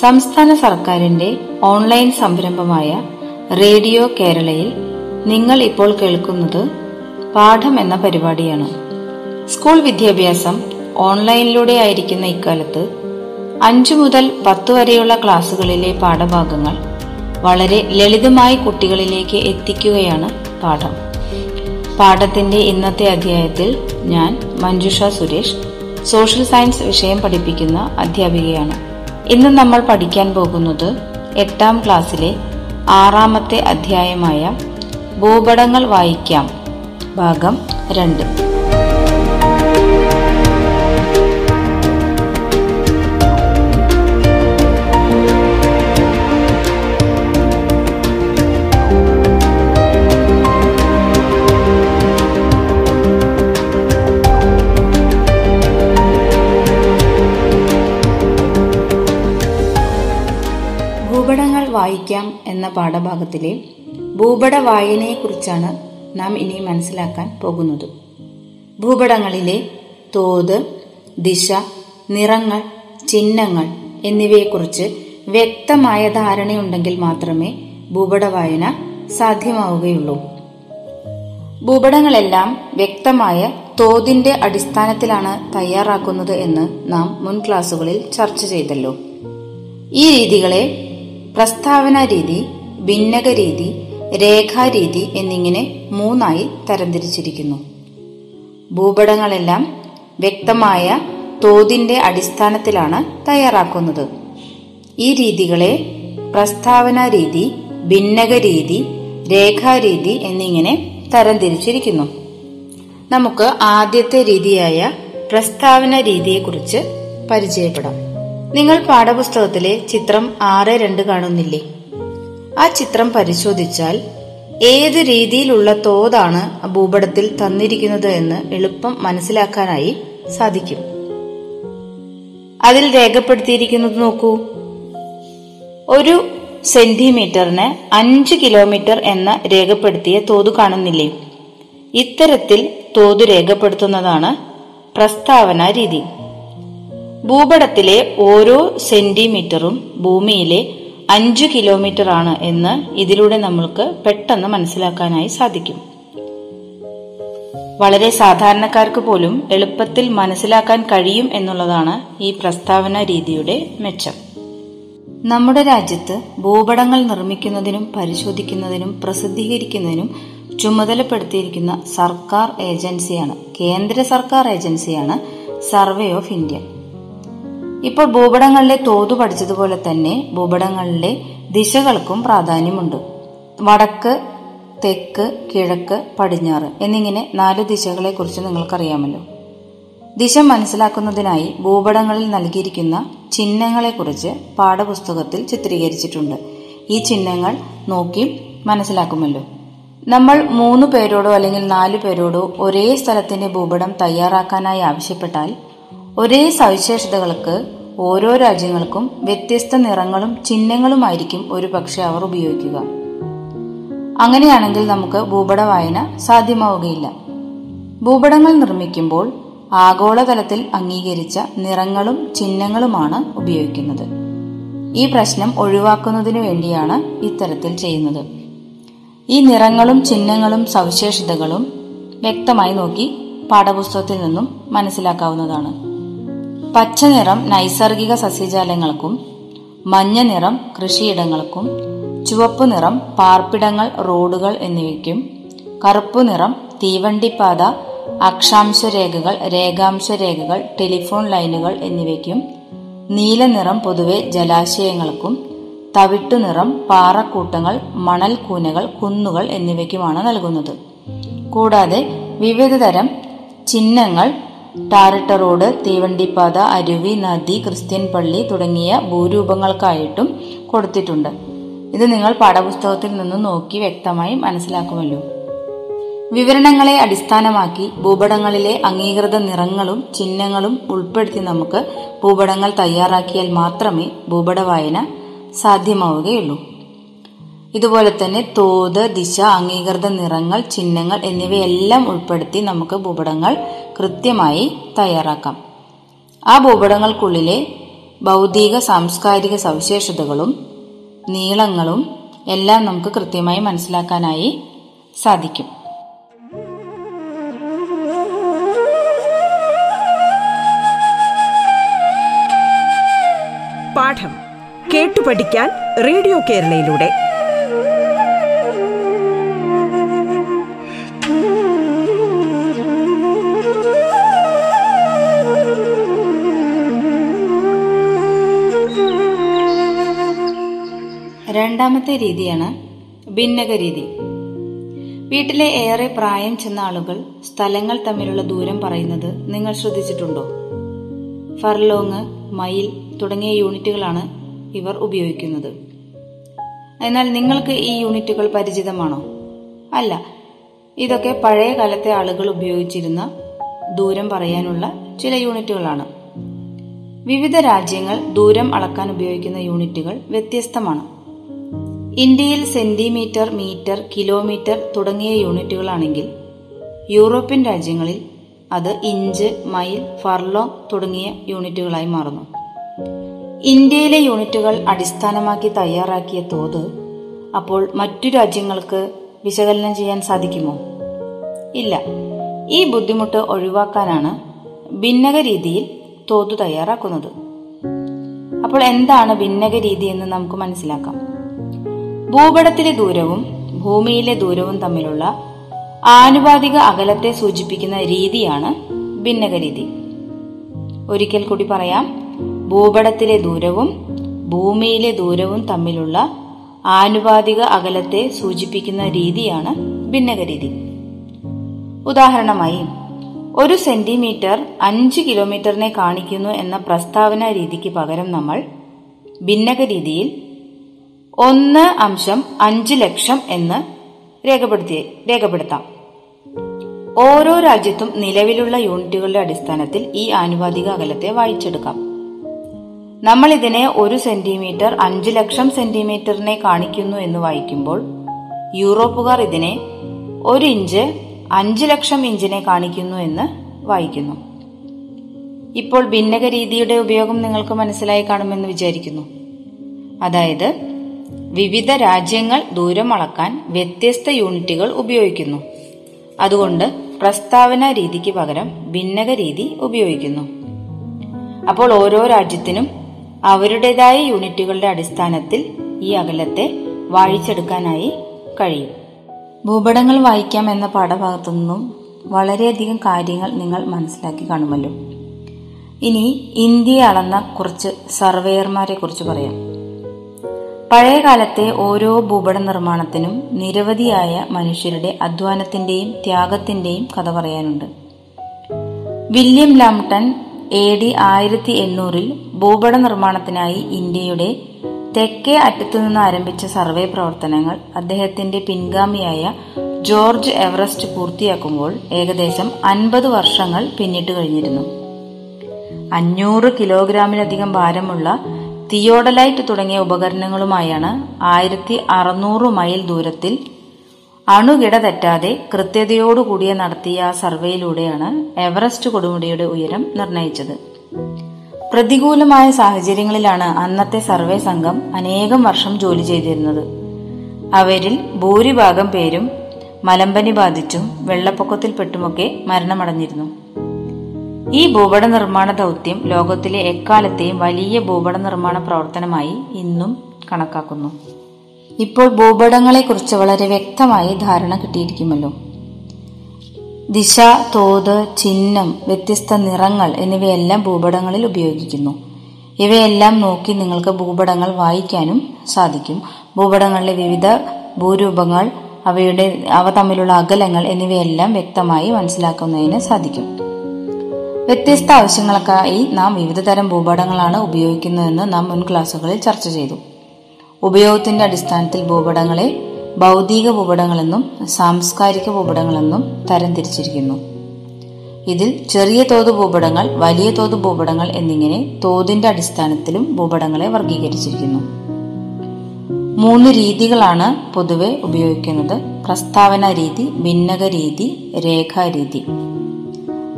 സംസ്ഥാന സർക്കാരിന്റെ ഓൺലൈൻ സംരംഭമായ റേഡിയോ കേരളയിൽ നിങ്ങൾ ഇപ്പോൾ കേൾക്കുന്നത് പാഠം എന്ന പരിപാടിയാണ്. സ്കൂൾ വിദ്യാഭ്യാസം ഓൺലൈനിലൂടെ ആയിരിക്കുന്ന ഇക്കാലത്ത് അഞ്ചു മുതൽ പത്തു വരെയുള്ള ക്ലാസ്സുകളിലെ പാഠഭാഗങ്ങൾ വളരെ ലളിതമായി കുട്ടികളിലേക്ക് എത്തിക്കുകയാണ് പാഠം. പാഠത്തിന്റെ ഇന്നത്തെ അധ്യായത്തിൽ ഞാൻ മഞ്ജുഷ സുരേഷ് സോഷ്യൽ സയൻസ് വിഷയം പഠിപ്പിക്കുന്ന അധ്യാപികയാണ്. ഇന്ന് നമ്മൾ പഠിക്കാൻ പോകുന്നത് എട്ടാം ക്ലാസ്സിലെ ആറാമത്തെ അധ്യായമായ ഭൂപടങ്ങൾ വായിക്കാം ഭാഗം രണ്ട്. വായിക്കാം എന്ന പാഠഭാഗത്തിലെ ഭൂപട വായനയെക്കുറിച്ചാണ് നാം ഇനി മനസ്സിലാക്കാൻ പോകുന്നത്. ഭൂപടങ്ങളിലെ തോത് ദിശ നിറങ്ങൾ ചിഹ്നങ്ങൾ എന്നിവയെക്കുറിച്ച് വ്യക്തമായ ധാരണയുണ്ടെങ്കിൽ മാത്രമേ ഭൂപട വായന സാധ്യമാവുകയുള്ളൂ. ഭൂപടങ്ങളെല്ലാം വ്യക്തമായ തോതിന്റെ അടിസ്ഥാനത്തിലാണ് തയ്യാറാക്കുന്നത് എന്ന് നാം മുൻ ക്ലാസ്സുകളിൽ ചർച്ച ചെയ്തല്ലോ. ഈ രീതികളെ പ്രസ്താവന രീതി ഭിന്നക രീതി രേഖാരീതി എന്നിങ്ങനെ മൂന്നായി തരംതിരിച്ചിരിക്കുന്നു. ഭൂപടങ്ങളെല്ലാം വ്യക്തമായ തോതിന്റെ അടിസ്ഥാനത്തിലാണ് തയ്യാറാക്കുന്നത്. ഈ രീതികളെ പ്രസ്താവന രീതി ഭിന്നക രീതി രേഖാരീതി എന്നിങ്ങനെ തരംതിരിച്ചിരിക്കുന്നു. നമുക്ക് ആദ്യത്തെ രീതിയായ പ്രസ്താവന രീതിയെക്കുറിച്ച് പരിചയപ്പെടാം. നിങ്ങൾ പാഠപുസ്തകത്തിലെ ചിത്രം ആറ് രണ്ട് കാണുന്നില്ലേ? ആ ചിത്രം പരിശോധിച്ചാൽ ഏത് രീതിയിലുള്ള തോതാണ് ഭൂപടത്തിൽ തന്നിരിക്കുന്നത് എന്ന് എളുപ്പം മനസ്സിലാക്കാനായി സാധിക്കും. അതിൽ രേഖപ്പെടുത്തിയിരിക്കുന്നത് നോക്കൂ. ഒരു സെന്റിമീറ്ററിന് അഞ്ച് കിലോമീറ്റർ എന്ന രേഖപ്പെടുത്തിയ തോത് കാണുന്നില്ലേ? ഇത്തരത്തിൽ തോത് രേഖപ്പെടുത്തുന്നതാണ് പ്രസ്താവന രീതി. ഭൂപടത്തിലെ ഓരോ സെന്റിമീറ്ററും ഭൂമിയിലെ അഞ്ചു കിലോമീറ്റർ ആണ് എന്ന് ഇതിലൂടെ നമ്മൾക്ക് പെട്ടെന്ന് മനസ്സിലാക്കാനായി സാധിക്കും. വളരെ സാധാരണക്കാർക്ക് പോലും എളുപ്പത്തിൽ മനസ്സിലാക്കാൻ കഴിയും എന്നുള്ളതാണ് ഈ പ്രസ്താവന രീതിയുടെ മെച്ചം. നമ്മുടെ രാജ്യത്ത് ഭൂപടങ്ങൾ നിർമ്മിക്കുന്നതിനും പരിശോധിക്കുന്നതിനും പ്രസിദ്ധീകരിക്കുന്നതിനും ചുമതലപ്പെടുത്തിയിരിക്കുന്ന സർക്കാർ ഏജൻസിയാണ് കേന്ദ്ര സർക്കാർ ഏജൻസിയാണ് സർവേ ഓഫ് ഇന്ത്യ. ഇപ്പോൾ ഭൂപടങ്ങളിലെ തോതു പഠിച്ചതുപോലെ തന്നെ ഭൂപടങ്ങളിലെ ദിശകൾക്കും പ്രാധാന്യമുണ്ട്. വടക്ക് തെക്ക് കിഴക്ക് പടിഞ്ഞാറ് എന്നിങ്ങനെ നാല് ദിശകളെക്കുറിച്ച് നിങ്ങൾക്കറിയാമല്ലോ. ദിശ മനസ്സിലാക്കുന്നതിനായി ഭൂപടങ്ങളിൽ നൽകിയിരിക്കുന്ന ചിഹ്നങ്ങളെക്കുറിച്ച് പാഠപുസ്തകത്തിൽ ചിത്രീകരിച്ചിട്ടുണ്ട്. ഈ ചിഹ്നങ്ങൾ നോക്കി മനസ്സിലാക്കുമല്ലോ. നമ്മൾ മൂന്ന് പേരോടോ അല്ലെങ്കിൽ നാല് പേരോടോ ഒരേ സ്ഥലത്തിന്റെ ഭൂപടം തയ്യാറാക്കാനായി ആവശ്യപ്പെട്ടാൽ ഒരേ സവിശേഷതകൾക്ക് ഓരോ രാജ്യങ്ങൾക്കും വ്യത്യസ്ത നിറങ്ങളും ചിഹ്നങ്ങളുമായിരിക്കും ഒരു പക്ഷെ അവർ ഉപയോഗിക്കുക. അങ്ങനെയാണെങ്കിൽ നമുക്ക് ഭൂപട വായന സാധ്യമാവുകയില്ല. ഭൂപടങ്ങൾ നിർമ്മിക്കുമ്പോൾ ആഗോളതലത്തിൽ അംഗീകരിച്ച നിറങ്ങളും ചിഹ്നങ്ങളുമാണ് ഉപയോഗിക്കുന്നത്. ഈ പ്രശ്നം ഒഴിവാക്കുന്നതിനു വേണ്ടിയാണ് ഇത്തരത്തിൽ ചെയ്യുന്നത്. ഈ നിറങ്ങളും ചിഹ്നങ്ങളും സവിശേഷതകളും വ്യക്തമായി നോക്കി പാഠപുസ്തകത്തിൽ നിന്നും മനസ്സിലാക്കാവുന്നതാണ്. പച്ച നിറം നൈസർഗിക സസ്യജാലങ്ങൾക്കും മഞ്ഞ നിറം കൃഷിയിടങ്ങൾക്കും ചുവപ്പ് നിറം പാർപ്പിടങ്ങൾ റോഡുകൾ എന്നിവയ്ക്കും കറുപ്പ് നിറം തീവണ്ടിപ്പാത അക്ഷാംശ രേഖകൾ രേഖാംശ രേഖകൾ ടെലിഫോൺ ലൈനുകൾ എന്നിവയ്ക്കും നീല നിറം പൊതുവെ ജലാശയങ്ങൾക്കും തവിട്ടു നിറം പാറക്കൂട്ടങ്ങൾ മണൽ കൂനകൾ കുന്നുകൾ എന്നിവയ്ക്കുമാണ് നൽകുന്നത്. കൂടാതെ വിവിധതരം ചിഹ്നങ്ങൾ ടാറിട്ട റോഡ് തീവണ്ടിപ്പാത അരുവി നദി ക്രിസ്ത്യൻ പള്ളി തുടങ്ങിയ ഭൂരൂപങ്ങൾക്കായിട്ടും കൊടുത്തിട്ടുണ്ട്. ഇത് നിങ്ങൾ പാഠപുസ്തകത്തിൽ നിന്ന് നോക്കി വ്യക്തമായി മനസ്സിലാക്കുമല്ലോ. വിവരണങ്ങളെ അടിസ്ഥാനമാക്കി ഭൂപടങ്ങളിലെ അംഗീകൃത നിറങ്ങളും ചിഹ്നങ്ങളും ഉൾപ്പെടുത്തി നമുക്ക് ഭൂപടങ്ങൾ തയ്യാറാക്കിയാൽ മാത്രമേ ഭൂപട വായന സാധ്യമാവുകയുള്ളൂ. ഇതുപോലെ തന്നെ തോത് ദിശ അംഗീകൃത നിറങ്ങൾ ചിഹ്നങ്ങൾ എന്നിവയെല്ലാം ഉൾപ്പെടുത്തി നമുക്ക് ഭൂപടങ്ങൾ കൃത്യമായി തയ്യാറാക്കാം. ആ ഭൂപടങ്ങൾക്കുള്ളിലെ ഭൗതിക സാംസ്കാരിക സവിശേഷതകളും നീളങ്ങളും എല്ലാം നമുക്ക് കൃത്യമായി മനസ്സിലാക്കാനായി സാധിക്കും. പാഠം കേട്ടു പഠിക്കാൻ റേഡിയോ കേരളയിലൂടെ. രണ്ടാമത്തെ രീതിയാണ് ഭിന്നക രീതി വീട്ടിലെ ഏറെ പ്രായം ചെന്ന ആളുകൾ സ്ഥലങ്ങൾ തമ്മിലുള്ള ദൂരം പറയുന്നത് നിങ്ങൾ ശ്രദ്ധിച്ചിട്ടുണ്ടോ? ഫർലോങ് മൈൽ തുടങ്ങിയ യൂണിറ്റുകളാണ് ഇവർ ഉപയോഗിക്കുന്നത്. എന്നാൽ നിങ്ങൾക്ക് ഈ യൂണിറ്റുകൾ പരിചിതമാണോ? അല്ല. ഇതൊക്കെ പഴയ കാലത്തെ ആളുകൾ ഉപയോഗിച്ചിരുന്ന ദൂരം പറയാനുള്ള ചില യൂണിറ്റുകളാണ്. വിവിധ രാജ്യങ്ങൾ ദൂരം അളക്കാൻ ഉപയോഗിക്കുന്ന യൂണിറ്റുകൾ വ്യത്യസ്തമാണ്. ഇന്ത്യയിൽ സെന്റിമീറ്റർ മീറ്റർ കിലോമീറ്റർ തുടങ്ങിയ യൂണിറ്റുകളാണെങ്കിൽ യൂറോപ്യൻ രാജ്യങ്ങളിൽ അത് ഇഞ്ച് മൈൽ ഫർലോ തുടങ്ങിയ യൂണിറ്റുകളായി മാറുന്നു. ഇന്ത്യയിലെ യൂണിറ്റുകൾ അടിസ്ഥാനമാക്കി തയ്യാറാക്കിയ തോത് അപ്പോൾ മറ്റു രാജ്യങ്ങൾക്ക് വിശകലനം ചെയ്യാൻ സാധിക്കുമോ? ഇല്ല. ഈ ബുദ്ധിമുട്ട് ഒഴിവാക്കാനാണ് ഭിന്നക രീതിയിൽ തോത് തയ്യാറാക്കുന്നത്. അപ്പോൾ എന്താണ് ഭിന്നക രീതി എന്ന് നമുക്ക് മനസ്സിലാക്കാം. ഭൂപടത്തിലെ ദൂരവും ഭൂമിയിലെ ദൂരവും തമ്മിലുള്ള ആനുപാതിക അകലത്തെ സൂചിപ്പിക്കുന്ന രീതിയാണ് ഭിന്നകരീതി. ഒരിക്കൽ കൂടി പറയാം ഭൂപടത്തിലെ ദൂരവും ഭൂമിയിലെ ദൂരവും തമ്മിലുള്ള ആനുപാതിക അകലത്തെ സൂചിപ്പിക്കുന്ന രീതിയാണ് ഭിന്നകരീതി. ഉദാഹരണമായി ഒരു സെന്റിമീറ്റർ അഞ്ച് കിലോമീറ്ററിനെ കാണിക്കുന്നു എന്ന പ്രസ്താവന രീതിക്ക് പകരം നമ്മൾ ഭിന്നക രീതിയിൽ ഒന്ന് അംശം അഞ്ച് ലക്ഷം എന്ന് രേഖപ്പെടുത്തി രേഖപ്പെടുത്താം. ഓരോ രാജ്യത്തും നിലവിലുള്ള യൂണിറ്റുകളുടെ അടിസ്ഥാനത്തിൽ ഈ ആനുപാതിക അകലത്തെ വായിച്ചെടുക്കാം. നമ്മൾ ഇതിനെ ഒരു സെന്റിമീറ്റർ അഞ്ച് ലക്ഷം സെന്റിമീറ്ററിനെ കാണിക്കുന്നു എന്ന് വായിക്കുമ്പോൾ യൂറോപ്പുകാർ ഇതിനെ ഒരു ഇഞ്ച് അഞ്ച് ലക്ഷം ഇഞ്ചിനെ കാണിക്കുന്നു എന്ന് വായിക്കുന്നു. ഇപ്പോൾ ഭിന്നക രീതിയുടെ ഉപയോഗം നിങ്ങൾക്ക് മനസ്സിലായി കാണുമെന്ന് വിചാരിക്കുന്നു. അതായത് വിവിധ രാജ്യങ്ങൾ ദൂരം അളക്കാൻ വ്യത്യസ്ത യൂണിറ്റുകൾ ഉപയോഗിക്കുന്നു. അതുകൊണ്ട് പ്രസ്താവന രീതിക്ക് പകരം ഭിന്നക രീതി ഉപയോഗിക്കുന്നു. അപ്പോൾ ഓരോ രാജ്യത്തിനും അവരുടേതായ യൂണിറ്റുകളുടെ അടിസ്ഥാനത്തിൽ ഈ അകലത്തെ വായിച്ചെടുക്കാനായി കഴിയും. ഭൂപടങ്ങൾ വായിക്കാം എന്ന പാഠഭാഗത്തു നിന്നും വളരെയധികം കാര്യങ്ങൾ നിങ്ങൾ മനസ്സിലാക്കി കാണുമല്ലോ. ഇനി ഇന്ത്യയെ അളന്ന കുറച്ച് സർവേയർമാരെ കുറിച്ച് പറയാം. പഴയ കാലത്തെ ഓരോ ഭൂപട നിർമ്മാണത്തിനും നിരവധിയായ മനുഷ്യരുടെ അധ്വാനത്തിന്റെയും ത്യാഗത്തിന്റെയും കഥ പറയാനുണ്ട്. വില്യം ലാംടൺ എ ഡി ആയിരത്തി എണ്ണൂറിൽ ഭൂപട നിർമ്മാണത്തിനായി ഇന്ത്യയുടെ തെക്കേ അറ്റത്തു നിന്ന് ആരംഭിച്ച സർവേ പ്രവർത്തനങ്ങൾ അദ്ദേഹത്തിന്റെ പിൻഗാമിയായ ജോർജ് എവറസ്റ്റ് പൂർത്തിയാക്കുമ്പോൾ ഏകദേശം അൻപത് വർഷങ്ങൾ പിന്നിട്ട് കഴിഞ്ഞിരുന്നു. അഞ്ഞൂറ് കിലോഗ്രാമിലധികം ഭാരമുള്ള തിയോഡലൈറ്റ് തുടങ്ങിയ ഉപകരണങ്ങളുമായാണ് ആയിരത്തി അറുന്നൂറ് മൈൽ ദൂരത്തിൽ അണുകിട തെറ്റാതെ കൃത്യതയോടുകൂടിയ നടത്തിയ സർവേയിലൂടെയാണ് എവറസ്റ്റ് കൊടുമുടിയുടെ ഉയരം നിർണയിച്ചത് പ്രതികൂലമായ സാഹചര്യങ്ങളിലാണ് അന്നത്തെ സർവേ സംഘം അനേകം വർഷം ജോലി ചെയ്തിരുന്നത്. അവരിൽ ഭൂരിഭാഗം പേരും മലമ്പനി ബാധിച്ചും വെള്ളപ്പൊക്കത്തിൽപ്പെട്ടുമൊക്കെ മരണമടഞ്ഞിരുന്നു. ഈ ഭൂപട നിർമ്മാണ ദൗത്യം ലോകത്തിലെ എക്കാലത്തെയും വലിയ ഭൂപട നിർമ്മാണ പ്രവർത്തനമായി ഇന്നും കണക്കാക്കുന്നു. ഇപ്പോൾ ഭൂപടങ്ങളെക്കുറിച്ച് വളരെ വ്യക്തമായി ധാരണ കിട്ടിയിരിക്കുമല്ലോ. ദിശ തോത് ചിഹ്നം വ്യത്യസ്ത നിറങ്ങൾ എന്നിവയെല്ലാം ഭൂപടങ്ങളിൽ ഉപയോഗിക്കുന്നു. ഇവയെല്ലാം നോക്കി നിങ്ങൾക്ക് ഭൂപടങ്ങൾ വായിക്കാനും സാധിക്കും. ഭൂപടങ്ങളിലെ വിവിധ ഭൂരൂപങ്ങൾ അവയുടെ അവ തമ്മിലുള്ള അകലങ്ങൾ എന്നിവയെല്ലാം വ്യക്തമായി മനസ്സിലാക്കുന്നതിന് സാധിക്കും. വ്യത്യസ്ത ആവശ്യങ്ങൾക്കായി നാം വിവിധ തരം ഭൂപടങ്ങളാണ് ഉപയോഗിക്കുന്നതെന്ന് നാം മുൻ ക്ലാസ്സുകളിൽ ചർച്ച ചെയ്തു. ഉപയോഗത്തിന്റെ അടിസ്ഥാനത്തിൽ ഭൂപടങ്ങളെ ഭൗതിക ഭൂപടങ്ങളെന്നും സാംസ്കാരിക ഭൂപടങ്ങളെന്നും തരംതിരിച്ചിരിക്കുന്നു. ഇതിൽ ചെറിയ തോത് ഭൂപടങ്ങൾ വലിയ തോത് ഭൂപടങ്ങൾ എന്നിങ്ങനെ തോതിന്റെ അടിസ്ഥാനത്തിലും ഭൂപടങ്ങളെ വർഗീകരിച്ചിരിക്കുന്നു മൂന്ന് രീതികളാണ് പൊതുവെ ഉപയോഗിക്കുന്നത്. പ്രസ്താവന രീതി ഭിന്നക രീതി രേഖാരീതി.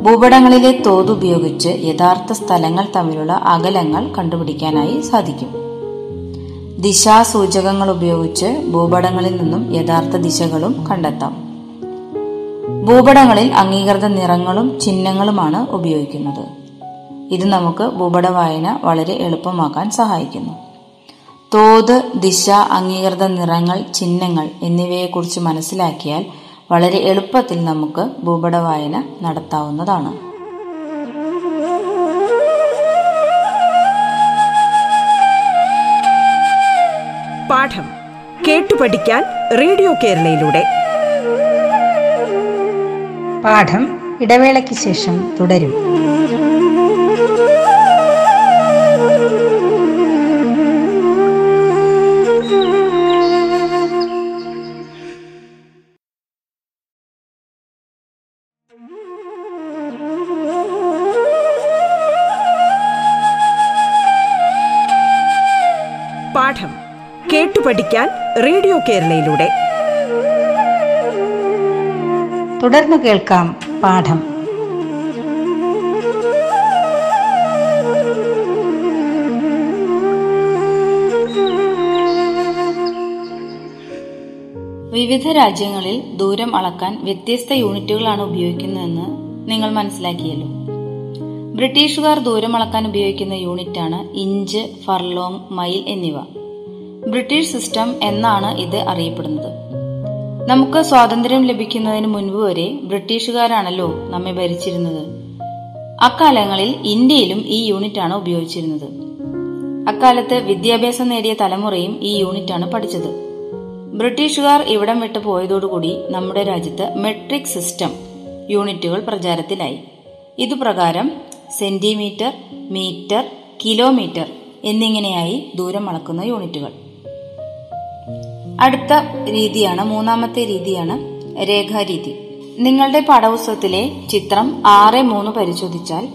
ഭൂപടങ്ങളിലെ തോത് ഉപയോഗിച്ച് യഥാർത്ഥ സ്ഥലങ്ങൾ തമ്മിലുള്ള അകലങ്ങൾ കണ്ടുപിടിക്കാനായി സാധിക്കും. ദിശാസൂചകങ്ങൾ ഉപയോഗിച്ച് ഭൂപടങ്ങളിൽ നിന്നും യഥാർത്ഥ ദിശകളും കണ്ടെത്താം. ഭൂപടങ്ങളിൽ അംഗീകൃത നിറങ്ങളും ചിഹ്നങ്ങളുമാണ് ഉപയോഗിക്കുന്നത്. ഇത് നമുക്ക് ഭൂപട വായന വളരെ എളുപ്പമാക്കാൻ സഹായിക്കുന്നു. തോത് ദിശ അംഗീകൃത നിറങ്ങൾ ചിഹ്നങ്ങൾ എന്നിവയെക്കുറിച്ച് മനസ്സിലാക്കിയാൽ വളരെ എളുപ്പത്തിൽ നമുക്ക് ഭൂപട വായന നടത്താവുന്നതാണ്. പാഠം കേട്ടു പഠിക്കാൻ റേഡിയോ കേരളയിലൂടെ. പാഠം ഇടവേളയ്ക്ക് ശേഷം തുടരും. പാഠം കേട്ടു പഠിക്കാൻ റേഡിയോ കേരളയിലൂടെ. തുടർന്ന് കേൾക്കാം പാഠം. വിവിധ രാജ്യങ്ങളിൽ ദൂരം അളക്കാൻ വ്യത്യസ്ത യൂണിറ്റുകളാണ് ഉപയോഗിക്കുന്നതെന്ന് നിങ്ങൾ മനസ്സിലാക്കിയല്ലോ. ബ്രിട്ടീഷുകാർ ദൂരം അളക്കാൻ ഉപയോഗിക്കുന്ന യൂണിറ്റാണ് ഇഞ്ച് ഫർലോങ് മൈൽ എന്നിവ. ബ്രിട്ടീഷ് സിസ്റ്റം എന്നാണ് ഇത് അറിയപ്പെടുന്നത്. നമുക്ക് സ്വാതന്ത്ര്യം ലഭിക്കുന്നതിന് മുൻപ് വരെ ബ്രിട്ടീഷുകാരാണല്ലോ നമ്മെ ഭരിച്ചിരുന്നത്. അക്കാലങ്ങളിൽ ഇന്ത്യയിലും ഈ യൂണിറ്റാണ് ഉപയോഗിച്ചിരുന്നത്. അക്കാലത്ത് വിദ്യാഭ്യാസം നേടിയ തലമുറയും ഈ യൂണിറ്റാണ് പഠിച്ചത്. ബ്രിട്ടീഷുകാർ ഇവിടം വിട്ടു പോയതോടുകൂടി നമ്മുടെ രാജ്യത്ത് മെട്രിക് സിസ്റ്റം യൂണിറ്റുകൾ പ്രചാരത്തിലായി. ഇതുപ്രകാരം സെന്റിമീറ്റർ മീറ്റർ കിലോമീറ്റർ എന്നിങ്ങനെയായി ദൂരം അളക്കുന്ന യൂണിറ്റുകൾ. അടുത്ത രീതിയാണ് മൂന്നാമത്തെ രീതിയാണ് രേഖാരീതി. നിങ്ങളുടെ പാഠപുസ്തകത്തിലെ ചിത്രം ആറ് മൂന്ന് പരിശോധിച്ചാൽ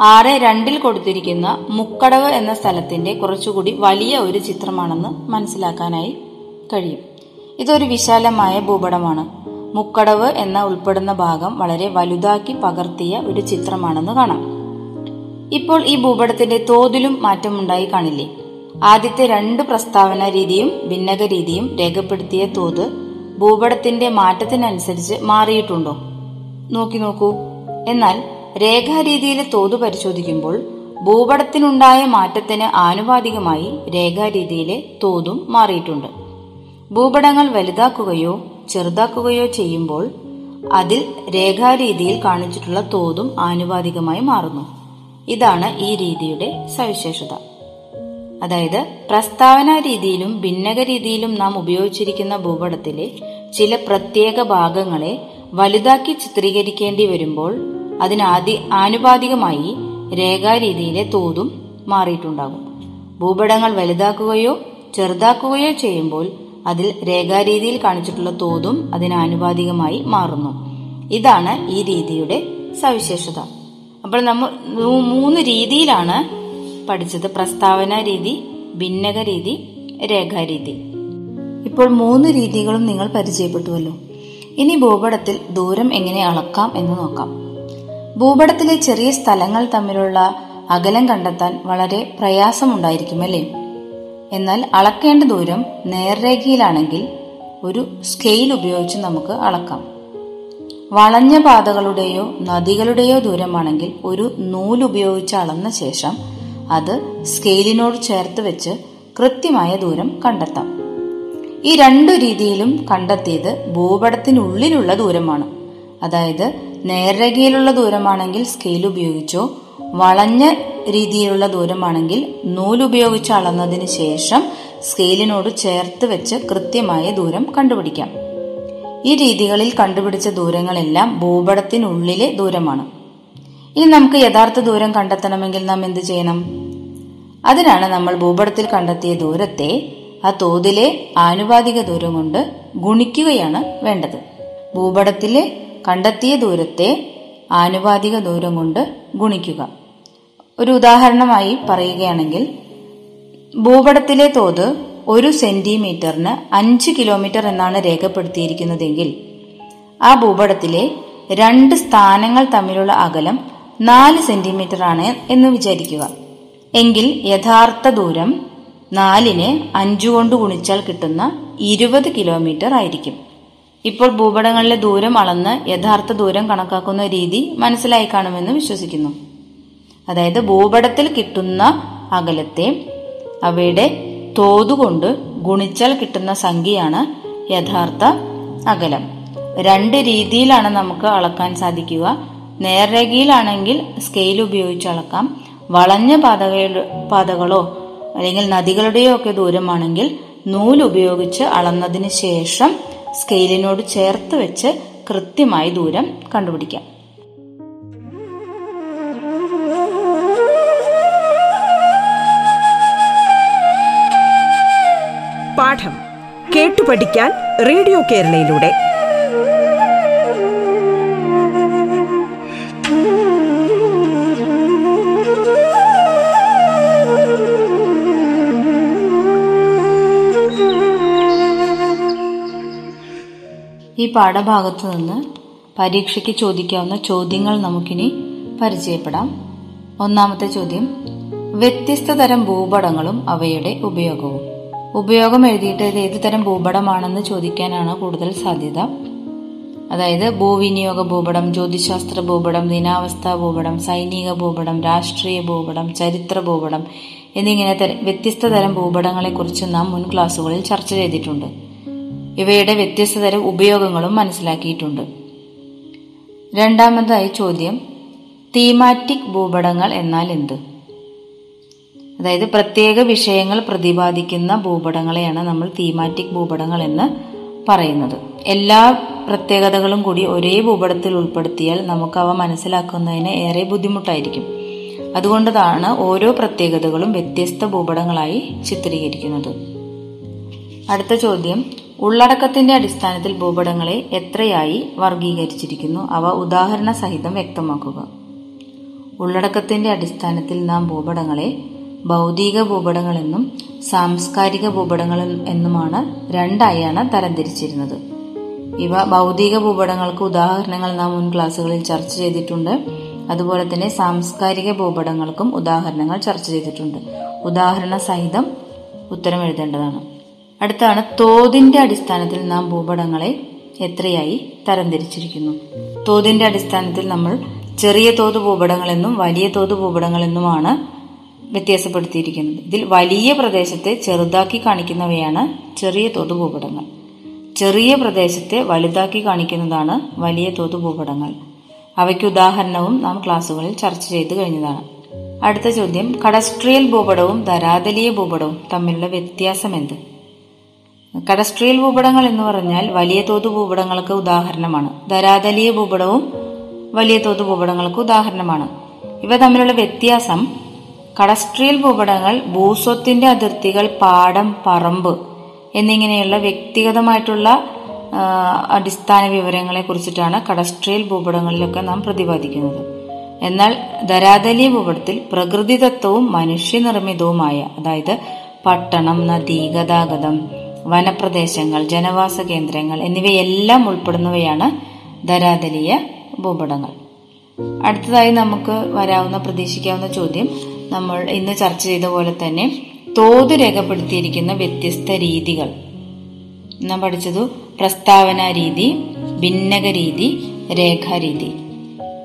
ആറ് രണ്ടിൽ കൊടുത്തിരിക്കുന്ന മുക്കടവ് എന്ന സ്ഥലത്തിന്റെ കുറച്ചുകൂടി വലിയ ഒരു ചിത്രമാണെന്ന് മനസ്സിലാക്കാനായി കഴിയും. ഇതൊരു വിശാലമായ ഭൂപടമാണ്. മുക്കടവ് എന്ന ഉൾപ്പെടുന്ന ഭാഗം വളരെ വലുതാക്കി പകർത്തിയ ഒരു ചിത്രമാണെന്ന് കാണാം. ഇപ്പോൾ ഈ ഭൂപടത്തിന്റെ തോതിലും മാറ്റമുണ്ടായി കാണില്ലേ? ആദ്യത്തെ രണ്ട് പ്രസ്താവന രീതിയും ഭിന്നക രീതിയും രേഖപ്പെടുത്തിയ തോത് ഭൂപടത്തിന്റെ മാറ്റത്തിനനുസരിച്ച് മാറിയിട്ടുണ്ടോ? നോക്കി നോക്കൂ. എന്നാൽ രേഖാരീതിയിലെ തോത് പരിശോധിക്കുമ്പോൾ ഭൂപടത്തിനുണ്ടായ മാറ്റത്തിന് ആനുപാതികമായി രേഖാരീതിയിലെ തോതും മാറിയിട്ടുണ്ട്. ഭൂപടങ്ങൾ വലുതാക്കുകയോ ചെറുതാക്കുകയോ ചെയ്യുമ്പോൾ അതിൽ രേഖാരീതിയിൽ കാണിച്ചിട്ടുള്ള തോതും ആനുപാതികമായി മാറുന്നു. ഇതാണ് ഈ രീതിയുടെ സവിശേഷത. അതായത് പ്രസ്താവന രീതിയിലും ഭിന്നക രീതിയിലും നാം ഉപയോഗിച്ചിരിക്കുന്ന ഭൂപടത്തിലെ ചില പ്രത്യേക ഭാഗങ്ങളെ വലുതാക്കി ചിത്രീകരിക്കേണ്ടി വരുമ്പോൾ അതിനാദി ആനുപാതികമായി രേഖാരീതിയിലെ തോതും മാറിയിട്ടുണ്ടാകും. ഭൂപടങ്ങൾ വലുതാക്കുകയോ ചെറുതാക്കുകയോ ചെയ്യുമ്പോൾ അതിൽ രേഖാരീതിയിൽ കാണിച്ചിട്ടുള്ള തോതും അതിനാനുപാതികമായി മാറുന്നു. ഇതാണ് ഈ രീതിയുടെ സവിശേഷത. അപ്പോൾ നമ്മൾ മൂന്ന് രീതിയിലാണ് പഠിച്ചത് പ്രസ്താവന രീതി ഭിന്നക രീതി രേഖാരീതി. ഇപ്പോൾ മൂന്ന് രീതികളും നിങ്ങൾ പരിചയപ്പെട്ടുവല്ലോ. ഇനി ഭൂപടത്തിൽ ദൂരം എങ്ങനെ അളക്കാം എന്ന് നോക്കാം. ഭൂപടത്തിലെ ചെറിയ സ്ഥലങ്ങൾ തമ്മിലുള്ള അകലം കണ്ടെത്താൻ വളരെ പ്രയാസമുണ്ടായിരിക്കുമല്ലേ? എന്നാൽ അളക്കേണ്ട ദൂരം നേർരേഖയിലാണെങ്കിൽ ഒരു സ്കെയിൽ ഉപയോഗിച്ച് നമുക്ക് അളക്കാം. വളഞ്ഞ പാതകളുടെയോ നദികളുടെയോ ദൂരമാണെങ്കിൽ ഒരു നൂലുപയോഗിച്ച് അളന്ന ശേഷം അത് സ്കെയിലിനോട് ചേർത്ത് വെച്ച് കൃത്യമായ ദൂരം കണ്ടെത്താം. ഈ രണ്ടു രീതിയിലും കണ്ടെത്തിയത് ഭൂപടത്തിനുള്ളിലുള്ള ദൂരമാണ്. അതായത് നേർരേഖയിലുള്ള ദൂരമാണെങ്കിൽ സ്കെയിൽ ഉപയോഗിച്ചോ വളഞ്ഞ രീതിയിലുള്ള ദൂരമാണെങ്കിൽ നൂലുപയോഗിച്ച് അളന്നതിന് ശേഷം സ്കെയിലിനോട് ചേർത്ത് വെച്ച് കൃത്യമായ ദൂരം കണ്ടുപിടിക്കാം. ഈ രീതികളിൽ കണ്ടുപിടിച്ച ദൂരങ്ങളെല്ലാം ഭൂപടത്തിനുള്ളിലെ ദൂരമാണ്. ഇനി നമുക്ക് യഥാർത്ഥ ദൂരം കണ്ടെത്തണമെങ്കിൽ നാം എന്ത് ചെയ്യണം? അതിനാണ് നമ്മൾ ഭൂപടത്തിൽ കണ്ടെത്തിയ ദൂരത്തെ ആ തോതിലെ ആനുപാതിക ദൂരം കൊണ്ട് ഗുണിക്കുകയാണ് വേണ്ടത്. ഭൂപടത്തിലെ കണ്ടെത്തിയ ദൂരത്തെ ആനുപാതിക ദൂരം കൊണ്ട് ഗുണിക്കുക. ഒരു ഉദാഹരണമായി പറയുകയാണെങ്കിൽ ഭൂപടത്തിലെ തോത് ഒരു സെന്റിമീറ്ററിന് അഞ്ച് കിലോമീറ്റർ എന്നാണ് രേഖപ്പെടുത്തിയിരിക്കുന്നതെങ്കിൽ ആ ഭൂപടത്തിലെ രണ്ട് സ്ഥാനങ്ങൾ തമ്മിലുള്ള അകലം നാല് സെന്റിമീറ്റർ ആണ് എന്ന് വിചാരിക്കുക. എങ്കിൽ യഥാർത്ഥ ദൂരം നാലിന് അഞ്ചു കൊണ്ട് ഗുണിച്ചാൽ കിട്ടുന്ന ഇരുപത് കിലോമീറ്റർ ആയിരിക്കും. ഇപ്പോൾ ഭൂപടങ്ങളിലെ ദൂരം അളന്ന് യഥാർത്ഥ ദൂരം കണക്കാക്കുന്ന രീതി മനസ്സിലായി കാണുമെന്ന് വിശ്വസിക്കുന്നു. അതായത് ഭൂപടത്തിൽ കിട്ടുന്ന അകലത്തെ അവയുടെ തോതുകൊണ്ട് ഗുണിച്ചാൽ കിട്ടുന്ന സംഖ്യയാണ് യഥാർത്ഥ അകലം. രണ്ട് രീതിയിലാണ് നമുക്ക് അളക്കാൻ സാധിക്കുക. നേർരേഖയിലാണെങ്കിൽ സ്കെയിൽ ഉപയോഗിച്ച് അളക്കാം. വളഞ്ഞ പാതകളുടെ പാതകളോ അല്ലെങ്കിൽ നദികളുടെയോ ഒക്കെ ദൂരമാണെങ്കിൽ നൂൽ ഉപയോഗിച്ച് അളന്നതിന് ശേഷം സ്കെയിലിനോട് ചേർത്ത് വെച്ച് കൃത്യമായി ദൂരം കണ്ടുപിടിക്കാം. പാഠം കേട്ടു പഠിക്കാൻ റേഡിയോ കേരളയിലൂടെ. ഈ പാഠഭാഗത്തു നിന്ന് പരീക്ഷയ്ക്ക് ചോദിക്കാവുന്ന ചോദ്യങ്ങൾ നമുക്കിനി പരിചയപ്പെടാം. ഒന്നാമത്തെ ചോദ്യം വ്യത്യസ്ത തരം ഭൂപടങ്ങളും അവയുടെ ഉപയോഗവും. ഉപയോഗം എഴുതിയിട്ട് ഇത് ഏത് തരം ഭൂപടമാണെന്ന് ചോദിക്കാനാണ് കൂടുതൽ സാധ്യത. അതായത് ഭൂവിനിയോഗ ഭൂപടം ജ്യോതിശാസ്ത്ര ഭൂപടം ദിനാവസ്ഥാ ഭൂപടം സൈനിക ഭൂപടം രാഷ്ട്രീയ ഭൂപടം ചരിത്ര ഭൂപടം എന്നിങ്ങനെ വ്യത്യസ്ത തരം ഭൂപടങ്ങളെക്കുറിച്ച് നാം മുൻ ക്ലാസ്സുകളിൽ ചർച്ച ചെയ്തിട്ടുണ്ട്. ഇവയുടെ വ്യത്യസ്ത തരം ഉപയോഗങ്ങളും മനസ്സിലാക്കിയിട്ടുണ്ട്. രണ്ടാമതായി ചോദ്യം തീമാറ്റിക് ഭൂപടങ്ങൾ എന്നാൽ എന്ത്? അതായത് പ്രത്യേക വിഷയങ്ങൾ പ്രതിപാദിക്കുന്ന ഭൂപടങ്ങളെയാണ് നമ്മൾ തീമാറ്റിക് ഭൂപടങ്ങൾ എന്ന് പറയുന്നത്. എല്ലാ പ്രത്യേകതകളും കൂടി ഒരേ ഭൂപടത്തിൽ ഉൾപ്പെടുത്തിയാൽ നമുക്കവ മനസ്സിലാക്കുന്നതിന് ഏറെ ബുദ്ധിമുട്ടായിരിക്കും. അതുകൊണ്ടതാണ് ഓരോ പ്രത്യേകതകളും വ്യത്യസ്ത ഭൂപടങ്ങളായി ചിത്രീകരിക്കുന്നത്. അടുത്ത ചോദ്യം. ഉള്ളടക്കത്തിന്റെ അടിസ്ഥാനത്തിൽ ഭൂപടങ്ങളെ എത്രയായി വർഗീകരിച്ചിരിക്കുന്നു അവ ഉദാഹരണ സഹിതം വ്യക്തമാക്കുക. ഉള്ളടക്കത്തിന്റെ അടിസ്ഥാനത്തിൽ നാം ഭൂപടങ്ങളെ ഭൗതിക ഭൂപടങ്ങളെന്നും സാംസ്കാരിക ഭൂപടങ്ങൾ എന്നുമാണ് രണ്ടായാണ് തരംതിരിച്ചിരുന്നത്. ഇവ ഭൗതിക ഭൂപടങ്ങൾക്ക് ഉദാഹരണങ്ങൾ നാം മുൻ ക്ലാസ്സുകളിൽ ചർച്ച ചെയ്തിട്ടുണ്ട്. അതുപോലെ തന്നെ സാംസ്കാരിക ഭൂപടങ്ങൾക്കും ഉദാഹരണങ്ങൾ ചർച്ച ചെയ്തിട്ടുണ്ട്. ഉദാഹരണ സഹിതം ഉത്തരം എഴുതേണ്ടതാണ്. അടുത്താണ് തോതിന്റെ അടിസ്ഥാനത്തിൽ നാം ഭൂപടങ്ങളെ എത്രയായി തരംതിരിച്ചിരിക്കുന്നു. തോതിന്റെ അടിസ്ഥാനത്തിൽ നമ്മൾ ചെറിയ തോത് ഭൂപടങ്ങളെന്നും വലിയ തോത് ഭൂപടങ്ങളെന്നുമാണ് വ്യത്യാസപ്പെടുത്തിയിരിക്കുന്നത്. ഇതിൽ വലിയ പ്രദേശത്തെ ചെറുതാക്കി കാണിക്കുന്നവയാണ് ചെറിയ തോത് ഭൂപടങ്ങൾ. ചെറിയ പ്രദേശത്തെ വലുതാക്കി കാണിക്കുന്നതാണ് വലിയ തോത് ഭൂപടങ്ങൾ. അവയ്ക്ക് ഉദാഹരണവും നാം ക്ലാസ്സുകളിൽ ചർച്ച ചെയ്തു കഴിഞ്ഞതാണ്. അടുത്ത ചോദ്യം കഡസ്ട്രിയൽ ഭൂപടവും ധരാതലീയ ഭൂപടവും തമ്മിലുള്ള വ്യത്യാസം എന്ത് കഡസ്ട്രിയൽ ഭൂപടങ്ങൾ എന്ന് പറഞ്ഞാൽ വലിയ തോത് ഭൂപടങ്ങൾക്ക് ഉദാഹരണമാണ്. ധരാതലീയ ഭൂപടവും വലിയ തോത് ഭൂപടങ്ങൾക്ക് ഉദാഹരണമാണ്. ഇവ തമ്മിലുള്ള വ്യത്യാസം കഡസ്ട്രിയൽ ഭൂപടങ്ങൾ ഭൂസ്വത്തിന്റെ അതിർത്തികൾ പാടം പറമ്പ് എന്നിങ്ങനെയുള്ള വ്യക്തിഗതമായിട്ടുള്ള അടിസ്ഥാന വിവരങ്ങളെ കുറിച്ചിട്ടാണ് കഡസ്ട്രിയൽ ഭൂപടങ്ങളിലൊക്കെ നാം പ്രതിപാദിക്കുന്നത്. എന്നാൽ ധരാതലീയ ഭൂപടത്തിൽ പ്രകൃതിദത്തവും മനുഷ്യനിർമ്മിതവുമായ അതായത് പട്ടണം നദി ഗതാഗതം വനപ്രദേശങ്ങൾ ജനവാസ കേന്ദ്രങ്ങൾ എന്നിവയെല്ലാം ഉൾപ്പെടുന്നവയാണ് ധരാതലീയ ഭൂപടങ്ങൾ. അടുത്തതായി നമുക്ക് വരാവുന്ന പ്രതീക്ഷിക്കാവുന്ന ചോദ്യം നമ്മൾ ഇന്ന് ചർച്ച ചെയ്ത പോലെ തന്നെ തോത് രേഖപ്പെടുത്തിയിരിക്കുന്ന വ്യത്യസ്ത രീതികൾ. നാം പഠിച്ചതു പ്രസ്താവന രീതി ഭിന്നക രീതി രേഖാരീതി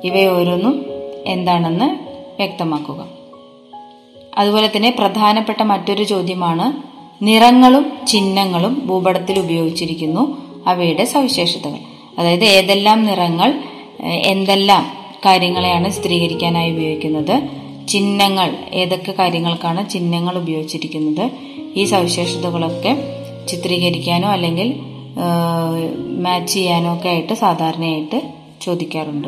ഇവയോരോന്നും എന്താണെന്ന് വ്യക്തമാക്കുക. അതുപോലെ തന്നെ പ്രധാനപ്പെട്ട മറ്റൊരു ചോദ്യമാണ് നിറങ്ങളും ചിഹ്നങ്ങളും ഭൂപടത്തിൽ ഉപയോഗിച്ചിരിക്കുന്നു. അവയുടെ സവിശേഷതകൾ. അതായത് ഏതെല്ലാം നിറങ്ങൾ എന്തെല്ലാം കാര്യങ്ങളെയാണ് ചിത്രീകരിക്കാനായി ഉപയോഗിക്കുന്നത്. ചിഹ്നങ്ങൾ ഏതൊക്കെ കാര്യങ്ങൾക്കാണ് ചിഹ്നങ്ങൾ ഉപയോഗിച്ചിരിക്കുന്നത്. ഈ സവിശേഷതകളൊക്കെ ചിത്രീകരിക്കാനോ അല്ലെങ്കിൽ മാച്ച് ചെയ്യാനോ ഒക്കെ ആയിട്ട് സാധാരണയായിട്ട് ചോദിക്കാറുണ്ട്.